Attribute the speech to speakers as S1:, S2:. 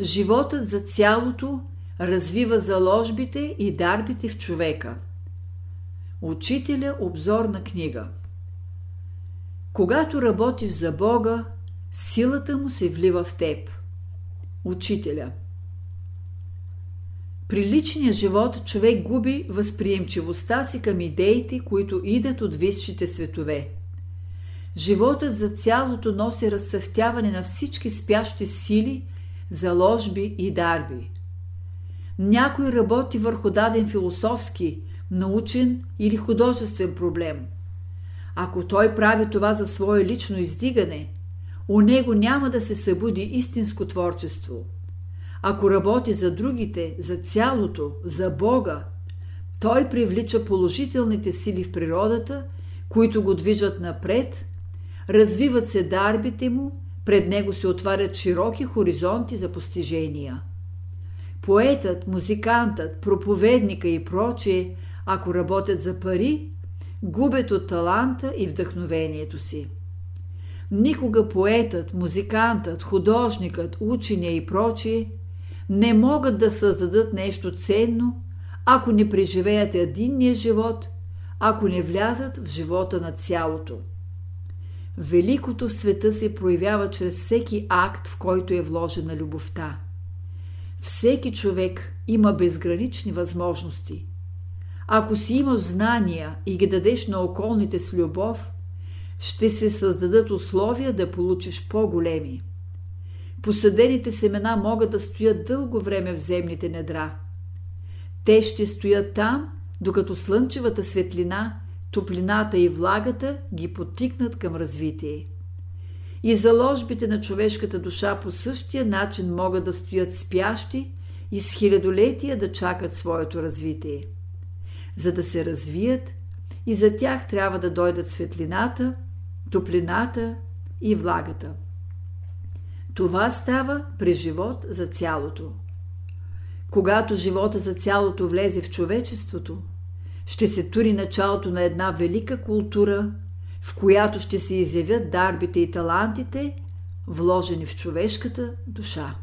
S1: Животът за цялото развива заложбите и дарбите в човека. Учителя обзорна книга Когато работиш за Бога, силата му се влива в теб. Учителя При личния живот човек губи възприемчивостта си към идеите, които идат от висшите светове. Животът за цялото носи разсъвтяване на всички спящи сили, заложби и дарби. Някой работи върху даден философски, научен или художествен проблем. Ако той прави това за свое лично издигане, у него няма да се събуди истинско творчество. Ако работи за другите, за цялото, за Бога, той привлича положителните сили в природата, които го движат напред, развиват се дарбите му, пред него се отварят широки хоризонти за постижения. Поетът, музикантът, проповедника и прочие, ако работят за пари, губят от таланта и вдъхновението си. Никога поетът, музикантът, художникът, учения и прочие не могат да създадат нещо ценно, ако не преживеят единния живот, ако не влязат в живота на цялото. Великото в света се проявява чрез всеки акт, в който е вложена любовта. Всеки човек има безгранични възможности. Ако си имаш знания и ги дадеш на околните с любов, ще се създадат условия да получиш по-големи. Посъдените семена могат да стоят дълго време в земните недра. Те ще стоят там, докато слънчевата светлина, топлината и влагата ги потикнат към развитие. И заложбите на човешката душа по същия начин могат да стоят спящи и с хилядолетия да чакат своето развитие. За да се развият, и за тях трябва да дойдат светлината, топлината и влагата. Това става при живот за цялото. Когато живота за цялото влезе в човечеството, ще се тури началото на една велика култура, в която ще се изявят дарбите и талантите, вложени в човешката душа.